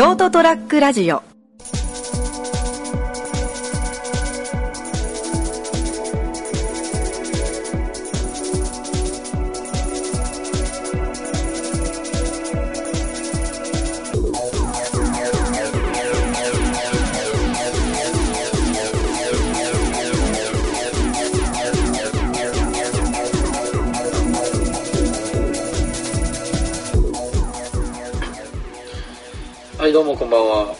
ショートトラックラジオ。どうもこんばんは。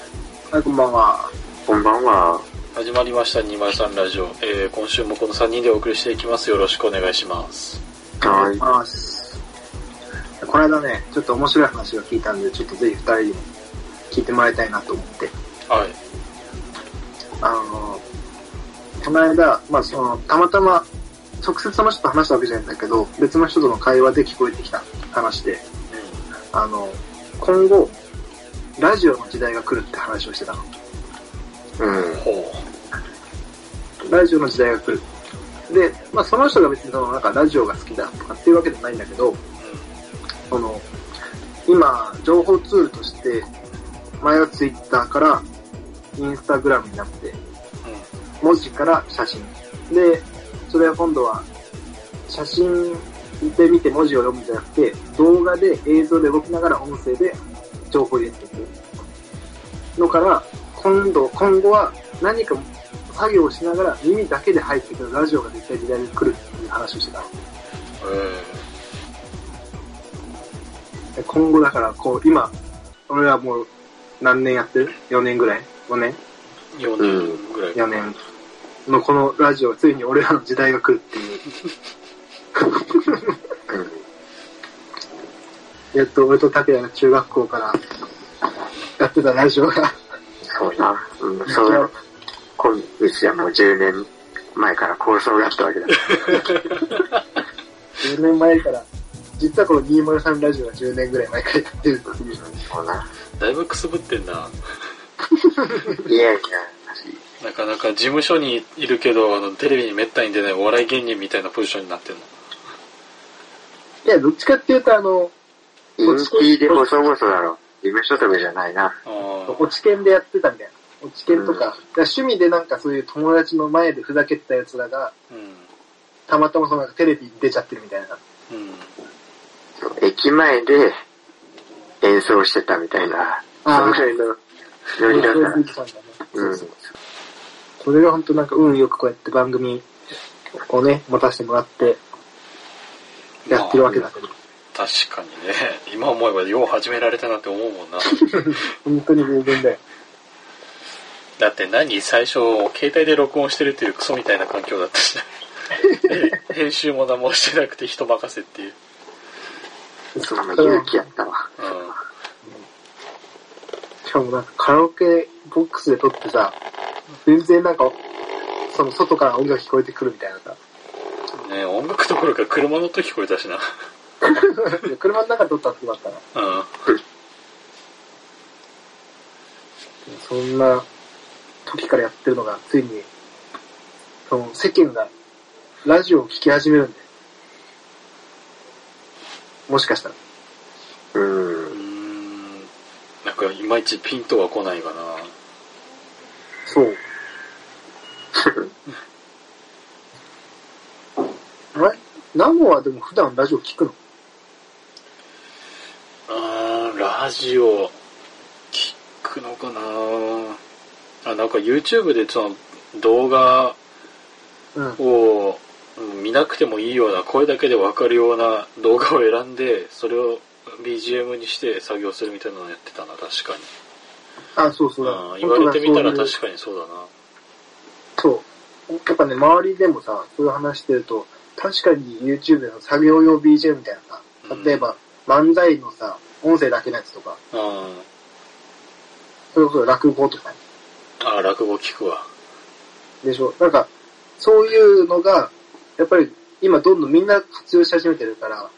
はい、こんばんは。こんばんは。始まりました203ラジオ。えー、今週もこの3人でお送りしていきます。よろしくお願いします。はい。ます。この間ね、ちょっと面白い話を聞いたんで、ちょっとぜひ二人にも聞いてもらいたいなと思って。はい。あの、この間、まあその、たまたま、直接その人と話したわけじゃないんだけど、別の人との会話で聞こえてきた話で、あの、今後、ラジオの時代が来るって話をしてたの。うん。ほラジオの時代が来る。で、まあその人が別にそのなんかラジオが好きだとかっていうわけでもないんだけど、う。その、今、情報ツールとして、前はツイッターからインスタグラムになって。文字から写真。で、それは今度は、写真で見て文字を読むんじゃなくて、動画で映像で動きながら音声で情報を入れていく。のから、今度、今後は何か作業をしながら耳だけで入ってくるラジオが絶対時代に来るっていう話をしてたの。今後だから、こう、今、俺はもう何年やってる ?4 年ぐらい ?5 年？ー、4年ぐらい。4年のこのラジオ、ついに俺らの時代が来るっていう。やっと俺と拓也が中学校からやってたラジオが、そうな。うん。そうだ。今日はもう10年前から構想があったわけだ。10年前から、実はこの203ラジオは10年ぐらい前からやってるっていう。そうな。だいぶくすぶってんな。いやいや、なかなか事務所にいるけど、あの、テレビにめったに出ないお笑い芸人みたいなポジションになってんの。いや、どっちかっていうとあの、インティでボソボソだろ。事務所とかじゃないな。ああ。落ち研でやってたみたいな。落ち研とか、だから趣味でなんかそういう友達の前でふざけてた奴らが、うん。たまたまそのなんかテレビに出ちゃってるみたいな。うん。そう駅前で演奏してたみたいな。そのぐらいのノリだったうそうそうそれが本当なんか運よくこうやって番組をね、持たせてもらって、やってるわけだけど、確かにね。今思えばよう始められたなって思うもんな。本当に全然だよ。だって何最初、携帯で録音してるっていうクソみたいな環境だったし 編集も何もしてなくて人任せっていう。その勇気やったわ。うん。しかもなんかカラオケボックスで撮ってさ、全然なんか、その外から音楽聞こえてくるみたいなさ。ね音楽どころか車の音聞こえたしな。車の中で撮ったって言われたら、うん。そんな時からやってるのが、ついに、その世間がラジオを聴き始めるんで。もしかしたら。う。うんん。なんか、いまいちピンとは来ないかな。そう。あれ？ナモはでも普段ラジオ聞くのあーラジオ、聞くのかな？あ、なんか YouTube でその動画うん。をうん見なくてもいいような、声だけでわかるような動画を選んで、それを BGM にして作業するみたいなのをやってたな、確かに。あ、そうそうだ。うん、言われてみたら確かにそうだな。そう。やっぱね、周りでもさ、そういう話してると、確かに YouTube の作業用 BGM みたいなさ、例えば、漫才のさ、音声だけのやつとか、あそれこそ落語とかねあー、落語聞くわ。でしょ？なんか、そういうのが、やっぱり今どんどんみんな活用し始めてるから、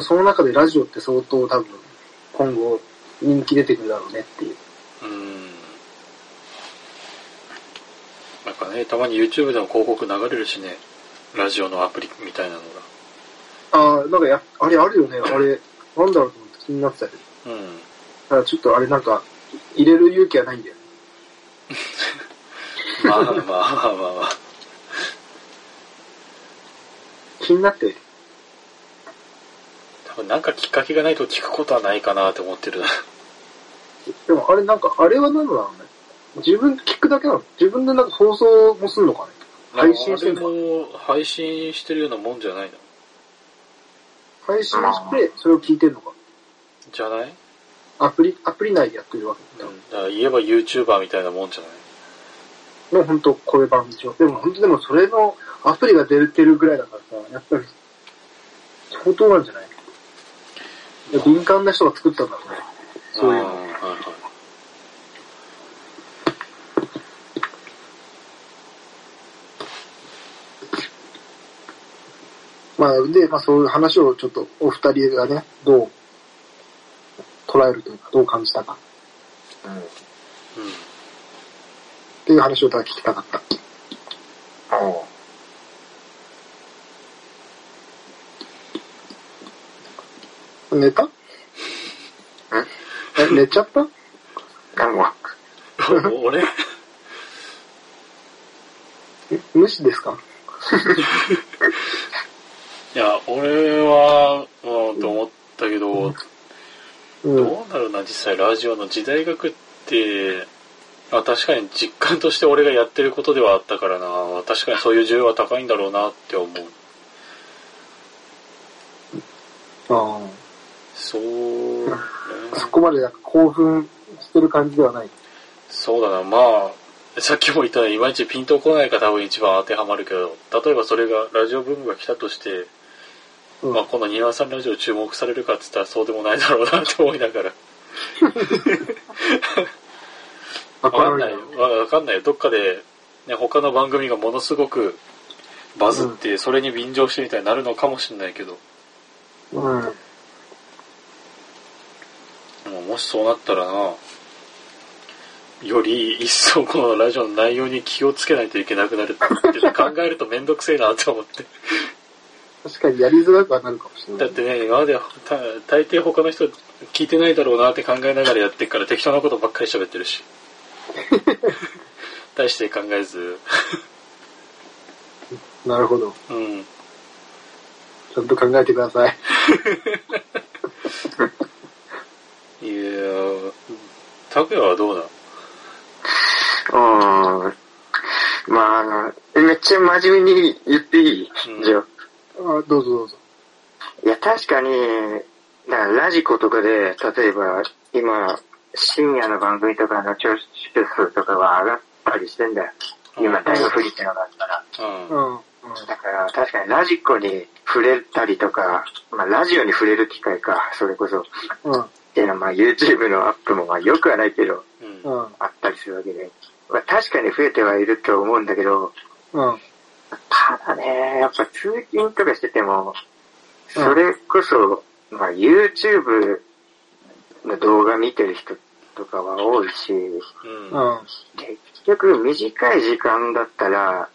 その中でラジオって相当多分、今後人気出てくるだろうねっていう。うん。なんかね、たまに YouTube でも広告流れるしね、ラジオのアプリみたいなのが。ああ、なんかや、あれあるよね、あれ、なんだろうと思って気になってたけど。うん。だからちょっとあれなんか、入れる勇気はないんだよね。まあまあまあまあまあ。気になって。多分なんかきっかけがないと聞くことはないかなって思ってるな。でもあれなんか、あれは何だろうね。自分で聞くだけなの？自分でなんか放送もすんのかね？配信してんの配信してるようなもんじゃないの配信して、それを聞いてんのかじゃない？アプリ、アプリ内でやってるわけだ。うん。だから言えば YouTuber みたいなもんじゃない？もう本当声版でしょ。でも本当でもそれのアプリが出てるぐらいだからさ、やっぱり相当なんじゃない？いや敏感な人が作ったんだろうね。そういうの。はいはい。まあ、で、まあそういう話をちょっとお二人がね、どう捉えるというか、どう感じたか。うん。うん。っていう話をただ聞きたかった。おう寝た？え、寝ちゃった？なんも、俺？え無視ですか？いや、俺は、うん、と思ったけど、うん。どうなるな、実際ラジオの時代学って、あ確かに実感として俺がやってることではあったからな。確かにそういう需要は高いんだろうなって思う。あそう、ねあ。そこまでなんか興奮してる感じではない。そうだな、まあ、さっきも言ったようにいまいちピンとこないか多分一番当てはまるけど、例えばそれがラジオブームが来たとして、うん。まあこの庭さんラジオ注目されるかって言ったらそうでもないだろうなって思いながら。わ わかんないよ。わわかんないよ。どっかで、ね、他の番組がものすごくバズって、それに便乗してみたいになるのかもしれないけど、うん。もうもしそうなったらな、より一層このラジオの内容に気をつけないといけなくなるって考えるとめんどくせえなって思って。確かにやりづらくはなるかもしれない。だってね、今までた大抵他の人聞いてないだろうなって考えながらやってっから適当なことばっかり喋ってるし。大して考えず、なるほど。うん。ちゃんと考えてください。いやー、拓也はどうだうん。まあ、あの、めっちゃ真面目に言っていい、うんじゃあ。あどうぞどうぞ。いや、確かに、だからラジコとかで、例えば、今、深夜の番組とかの聴取数とかは上がったりしてんだよ。今、タイムフリーってのがあったら。うん。だから、確かにラジコに触れたりとか、まあ、ラジオに触れる機会か、それこそ。っうん。ていうのは、まあ、YouTube のアップも、まあ、良くはないけど、うん。うん。あったりするわけで。まあ、確かに増えてはいると思うんだけど、うん。ただね、やっぱ通勤とかしてても、それこそ、まあ YouTube の動画見てる人とかは多いし、うん。うん。結局短い時間だったら、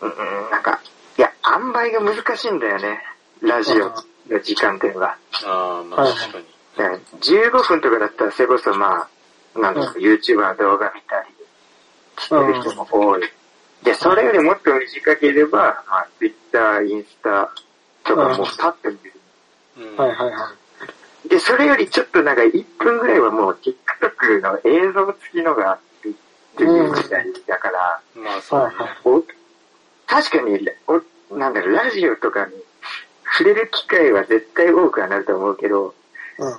うん、うんなんか、いや、塩梅が難しいんだよね。ラジオの時間っていうのが。ああ、まあはい確かに。だから15分とかだったらそれこそまあ、なんだろう、YouTuber の動画見たりしてる人も多い。で、それよりもっと短ければ、まあ、Twitter、インスタとかもうパッと見る。うん。はいはいはい。で、それよりちょっとなんか1分ぐらいはもう TikTok の映像付きのがあってっていう時代だから、まあそう確かにお、なんだろう、ラジオとかに触れる機会は絶対多くはなると思うけど、うん。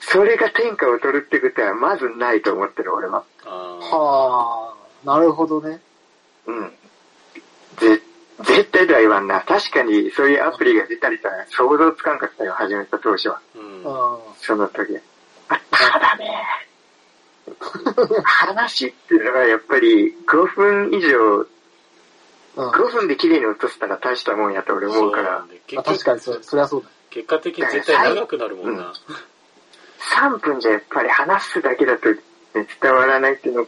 それが天下を取るってことはまずないと思ってる、俺は。あはあ、なるほどね。うん。ぜ、絶対とは言わんな。確かにそういうアプリが出たりとか想像つかんかったよ、始めた当初は。あ。うん。うん。その時は。あただね、話っていうのはやっぱり5分以上、うん。5分で綺麗に落としたら大したもんやと俺思うから、そうあ確かにそ、そりゃそうだ。結果的に絶対長くなるもんな。3分じゃやっぱり話すだけだと、ね、伝わらないっていうの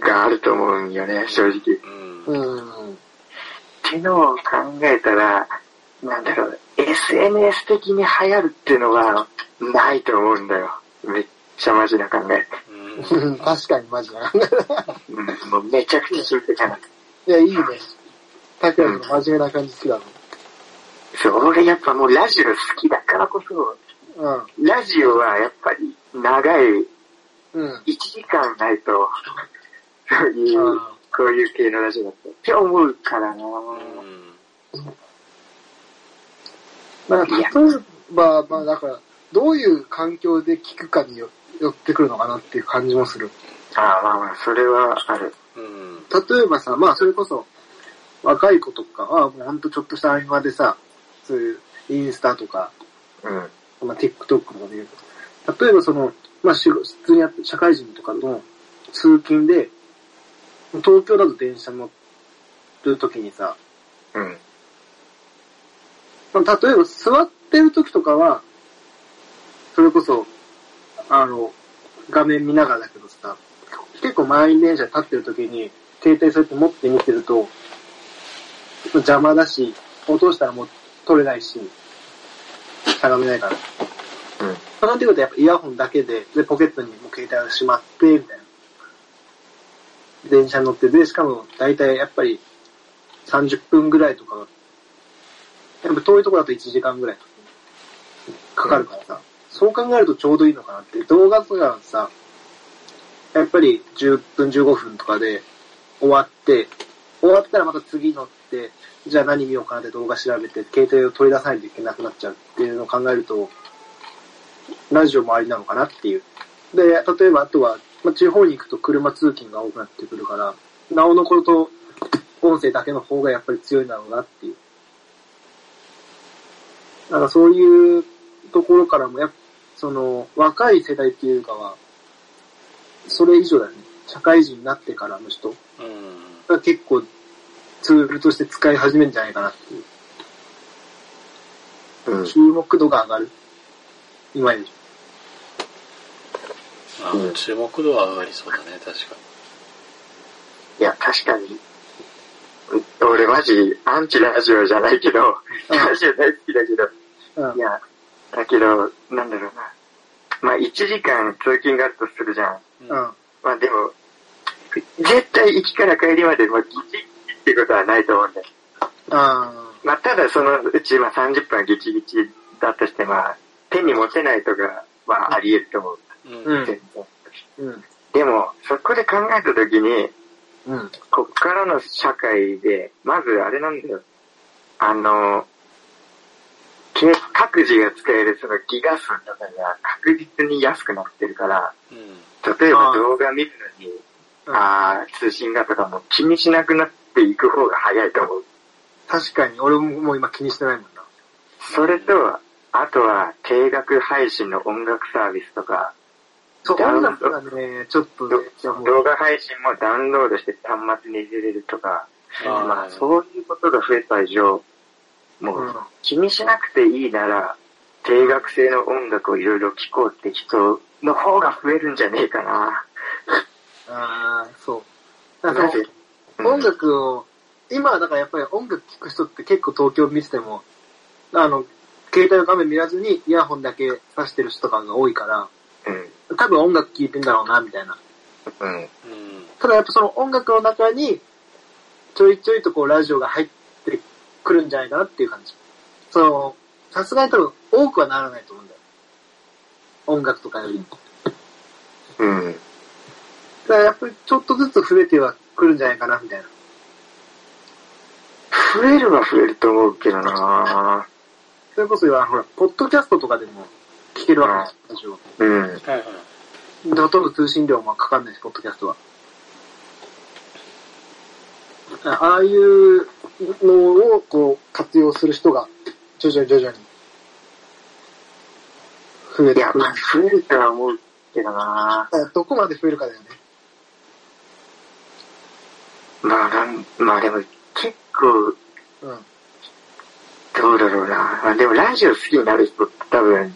があると思うんよね、正直。うん。うん。っていうのを考えたら、なんだろう、SNS 的に流行るっていうのは、うないと思うんだよ。めっちゃマジな考え。うん。確かにマジな。うん、もうめちゃくちゃ真剣な。いや、いいね。たくやの真面目な感じ好きだそう、俺やっぱもうラジオ好きだからこそ、もラジオはやっぱり長い、ん。うん。うん。1時間ないと、そういううん、こういう系のラジオだったって思うからなうんまあ、例えば、まあ、だから、どういう環境で聞くかによ寄ってくるのかなっていう感じもする。ああ、まあまあ、それはある。うん。例えばさ、まあ、それこそ、若い子とかは、もうほんとちょっとした合間でさ、そういう、インスタとか、うん。まあ、TikTok とかで言うと、例えばその、まあ、し普通にやって、社会人とかの通勤で、東京だと電車乗るときにさ、うん。まあ、例えば座ってる時とかは、それこそ、あの、画面見ながらだけどさ、結構満員電車で立ってる時に、携帯そうやって持って見てると、邪魔だし、落としたらもう取れないし、しゃがめないから。うん。そうなってくるとやっぱイヤホンだけで、で、ポケットにもう携帯をしまって、みたいな。電車に乗って、で、しかも大体やっぱり30分ぐらいとか、やっぱ遠いところだと1時間ぐらいかかるからさ、そう考えるとちょうどいいのかなって。動画とかさ、やっぱり10分15分とかで終わって、終わったらまた次乗って、じゃあ何見ようかなって動画調べて、携帯を取り出さないといけなくなっちゃうっていうのを考えると、ラジオもありなのかなっていう。で、例えばあとは、まあ、地方に行くと車通勤が多くなってくるから、なおのことと音声だけの方がやっぱり強いんだろうなっていう。なんかそういうところからも、やっぱその、若い世代っていうかは、それ以上だよね。社会人になってからの人うん。が結構ツールとして使い始めるんじゃないかなっていう。うん。注目度が上がる。今より。あうん注目度は上がりそうだね、確かいや、確かに。俺マジ、アンチラジオじゃないけど、ラジオ大好きだけど、うんい。や、だけど、なんだろうな。まあ、1時間通勤があるとするじゃん。に。うん。まあでも、絶対行きから帰りまで、まあ、ギチギチってことはないと思うんだよ。あまあ、ただそのうち、まあ30分はギチギチだとして、まあ、手に持てないとかはあり得ると思う。うん。うん。うん。でも、そこで考えたときに、うん。こっからの社会で、まずあれなんだよ。あの、け各自が使えるそのギガ数とかが確実に安くなってるから、うん。例えば動画見るのに、うんあー通信がとかも気にしなくなっていく方が早いと思う。確かに、俺も今気にしてないもんな。それと、あとは定額配信の音楽サービスとか、そう、音楽がね、ちょっとどね、動画配信もダウンロードして端末に入れれるとか、まあそういうことが増えた以上、もう気にしなくていいなら、定額制の音楽をいろいろ聴こうって人の方が増えるんじゃねえかな。ああ、そう。なぜ音楽を、今はだからやっぱり音楽聴く人って結構東京見てても、あの、携帯の画面見らずにイヤホンだけ挿してる人とかが多いから、うん。多分音楽聴いてんだろうな、みたいな。うん。うん。ただやっぱその音楽の中に、ちょいちょいとこうラジオが入ってくるんじゃないかなっていう感じ。その、さすがに多分多くはならないと思うんだよ。音楽とかより。うん。だからやっぱりちょっとずつ増えてはくるんじゃないかな、みたいな。増えるは増えると思うけどなそれこそ、ほら、ポッドキャストとかでも聞けるわけですよ、ラジオ。うん。はいはい。でほとんど通信料もかかんないし、ポッドキャストは。あああいうのをこう活用する人が徐々に徐々に増えいや、てくるま。あ増えるとは思うけどなどこまで増えるかだよね。まあ、なん、まあでも結構、うん。どうだろうな。まあでもラジオ好きになる人って多分、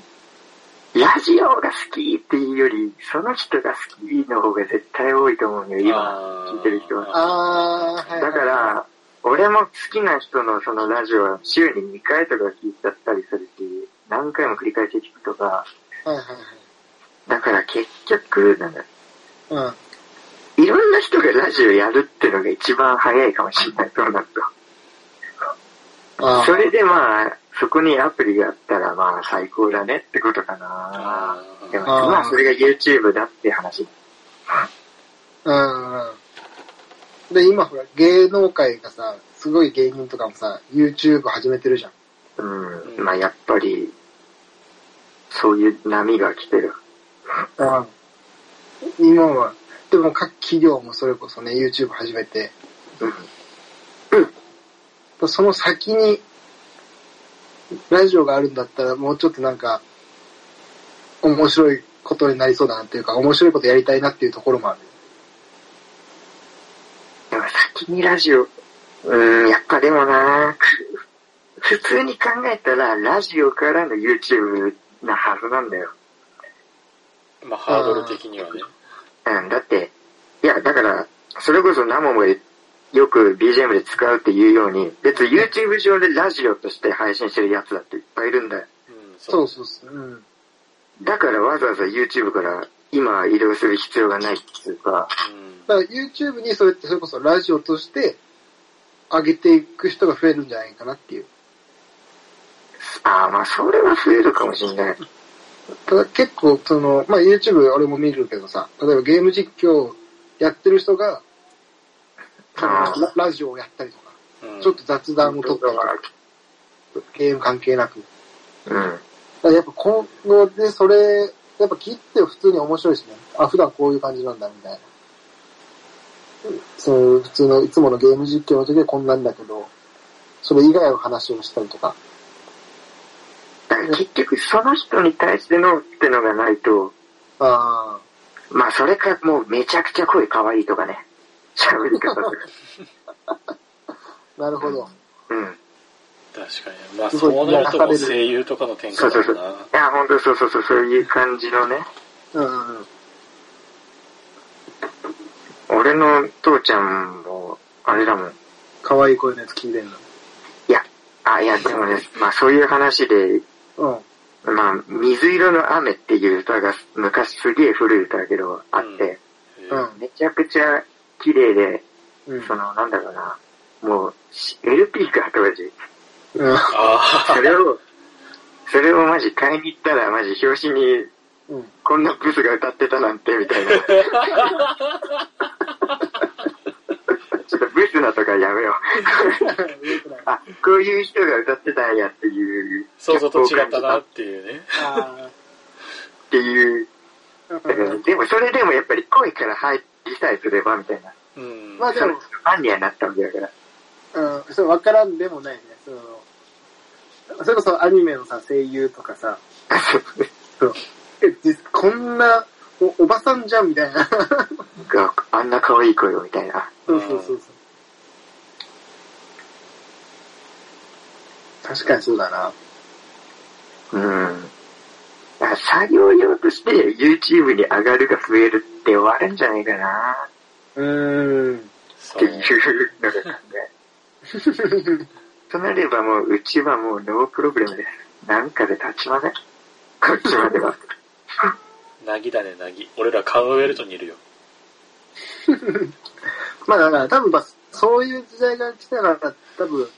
ラジオが好きっていうより、その人が好きの方が絶対多いと思うよ、今、聞いてる人は。あー、はい、だか、ら、俺も好きな人のそのラジオは週に2回とか聞いちゃったりするし、何回も繰り返し聞くとか、はいはいだから結局、なんだ、はい。いろんな人がラジオやるってのが一番早いかもしれない、そうなると。それでまあ、そこにアプリがあったらまあ最高だねってことかな。でもまあそれが YouTube だって話。うんうん。で、今ほら、芸能界がさ、すごい芸人とかもさ、YouTube 始めてるじゃん。うん。まあやっぱり、そういう波が来てる。うん。今は、でも各企業もそれこそね、YouTube 始めて、うん。その先に、ラジオがあるんだったら、もうちょっとなんか、面白いことになりそうだなっていうか、面白いことやりたいなっていうところもある。でも先にラジオ、うん、やっぱでもなく普通に考えたらラジオからの YouTube なはずなんだよ。まあ、ハードル的にはね。うん、だって、いや、だから、それこそナモもよく BGM で使うっていうように、別に YouTube 上でラジオとして配信してるやつだっていっぱいいるんだよ。うん、そうそうそう。うん。だからわざわざ YouTube から今移動する必要がないっていうか、うん。だから YouTube にそれってそれこそラジオとして上げていく人が増えるんじゃないかなっていう。ああ、まあそれは増えるかもしんない。ただ結構その、まあ YouTube 俺も見るけどさ、例えばゲーム実況やってる人が、ララジオをやったりとか、うんちょっと雑談を取ったりとか、ゲーム関係なく。うん。だからやっぱ今後でそれ、やっぱ聞いて普通に面白いしね。あ、普段こういう感じなんだみたいな。そう、普通のいつものゲーム実況の時はこんなんだけど、それ以外の話をしたりとか。結局その人に対してのってのがないと、あまあそれかもうめちゃくちゃ声可愛いとかね。喋り方とか。あ、なるほど。うん。確かに。まあ、すごいそうなると声優とかの展そうそうそう。開だないや、ほんとそうそうそう、そういう感じのね。うんうんうん。俺の父ちゃんも、あれだもん。可愛い声のやつ聞いてんの。いや、あ、いや、でもね、まあそういう話で、うん。まあ、水色の雨っていう歌が昔すげえ古い歌だけど、あって、うん。めちゃくちゃ綺麗で、うん。その、なんだろうな、もう、し LP か当時。うん。あそれを、それをマジ買いに行ったら、マジ表紙に、うん。こんなブスが歌ってたなんて、みたいな。ちょっとブスなとかやめよう。あ、こういう人が歌ってたんやっていう。想像と違ったなっていうね。あっていう。あ。だからでもそれでもやっぱり声から入りさえすればみたいな。うん。まあでもそれファンにはなったわけだから。うん、それ分からんでもないね。その、それこそアニメのさ、声優とかさ、そうえ、実こんなお、おばさんじゃんみたいな。があんな可愛い声をみたいな。そうそうそうそう。確かにそうだな。うん。作業用として YouTube に上がるが増えるって終わるんじゃないかなうーん。っていうのが考え。となればもううちはもうノープログラムです。なんかで立ちません？こっちまでは。なぎだね、なぎ。俺らカウンウェルトにいるよ。まあだから多分まあ、そういう時代が来たら、多分、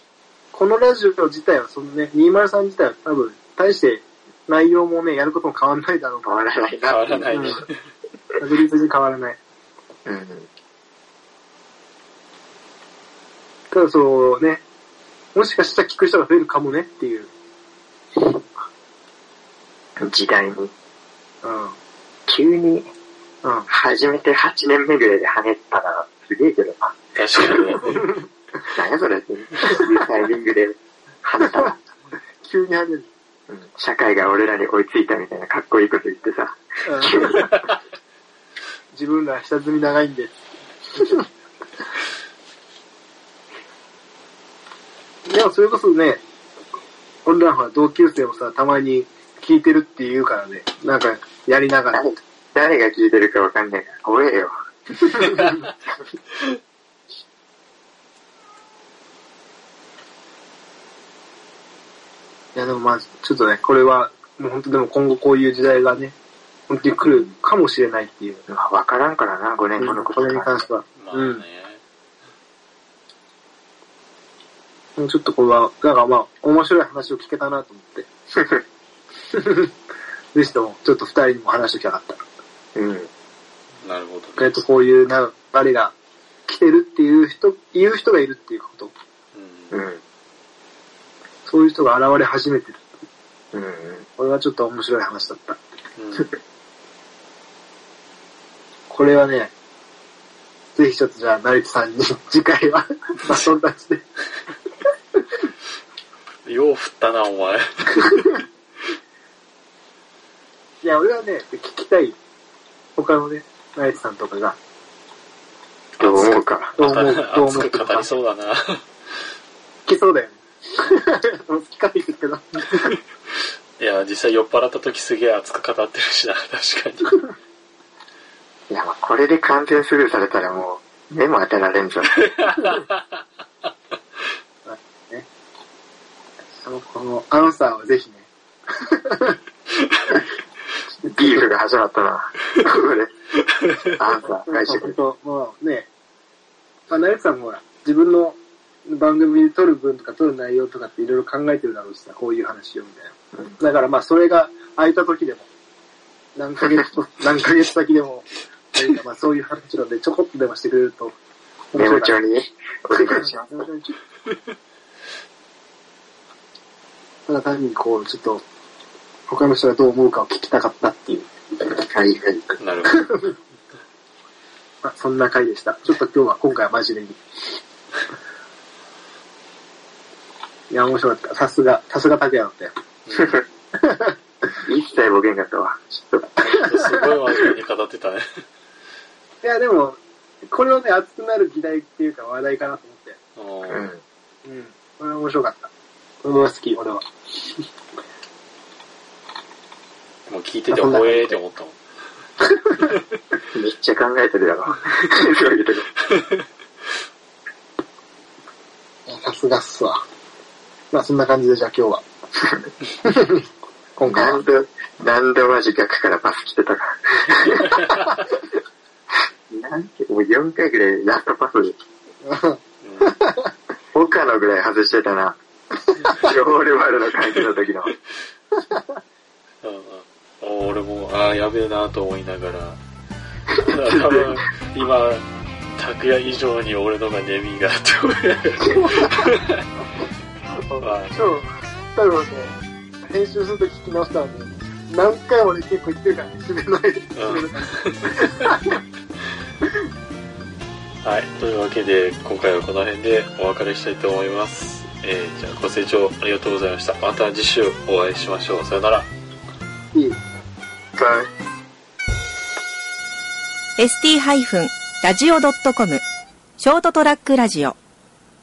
このラジオ自体は、そのね、203自体は多分、大して内容もね、やることも変わらないだろう変わらないな。変わらないね。確実に変わらない。うん。ただそうね、もしかしたら聞く人が増えるかもねっていう。時代に。うん。急にうん。始めて8年目ぐらいで跳ねたらすげえけどな。確かにね。何やそれっていうタイミングで跳ねたら。急に跳ねる。うん社会が俺らに追いついたみたいなかっこいいこと言ってさ。うん自分ら下積み長いんで。でもそれこそね、俺らは同級生もさ、たまに聞いてるって言うからね、なんかやりながら。誰誰が聞いてるかわかんないから怖えよ。いやでもまあ、ちょっとね、これはもう本当でも今後こういう時代がね、本当に来るかもしれないっていう。まあ、わからんからな、5年後のことこれに関しては。まあね。うんもうちょっとこれは、なんかまあ、面白い話を聞けたなと思って。ぜひとも、ちょっと二人にも話しておきたかった。うん。なるほどね。えっと、こういう流れが来てるっていう人、言う人がいるっていうこと。う。うんん。そういう人が現れ始めてる。うん。これはちょっと面白い話だった。うん。これはね、ぜひちょっとじゃあ、成田さんに 次回はバトンタッチで。よう振ったな、お前。いや、俺はね、聞きたい。他のね、成田さんとかが、どう思うか。どう思う、どう熱く語思かりそうだな。聞きそうだよね。聞かないですけど。いや、実際酔っ払った時すげえ熱く語ってるしな、確かに。いや、まあ、これで完全スルーされたらもう、目も当てられんぞ。あの、このアンサーはぜひね、ビーフが始まったな。ここで。アンサー返してくれ。もうね、まあ、成田さんもほら、自分の番組で撮る分とか撮る内容とかっていろいろ考えてるだろうしさ、こういう話をみたいな。だからまあ、それが空いた時でも、何ヶ月と、何ヶ月先でも、というかまあ、そういう話をね、ちょこっとでもしてくれると、メモ帳にお願いします。ただ単にこう、ちょっと、他の人がどう思うかを聞きたかったっていう、はいはい。なるほど。まあ、そんな回でした。ちょっと今日は、今回は真面目に。いや、面白かった。さすが、さすが竹谷だったよ。一切ボケんかったわ。ちょっと。すごい真面目に語ってたね。いや、でも、これをね、熱くなる議題っていうか話題かなと思って。うんうん。うん。これは面白かった。これは好き、俺は。もう聞いててほえーって思ったもん。めっちゃ考えてるやろ。そ ういうとさすがっすわ。まあ、そんな感じで、じゃあ今日は。今回は何。度、何度マジ逆からパス来てたか。なんて、もう4回ぐらいラストパス、うん岡野ぐらい外してたな。ロールバルの感じの時の。うんうん俺も、ああ、やべえなと思いながら。多分、今、拓也以上に俺のがネミがって思いながら。あそう、多分ね、編集すると聞き直したらね、何回もね、結構言ってるからね、締めの間締めの間 はい。というわけで、今回はこの辺でお別れしたいと思います。えー、じゃあご清聴ありがとうございました。また次週お会いしましょう。さよなら。いい。ST-radio.com ショートトラックラジオ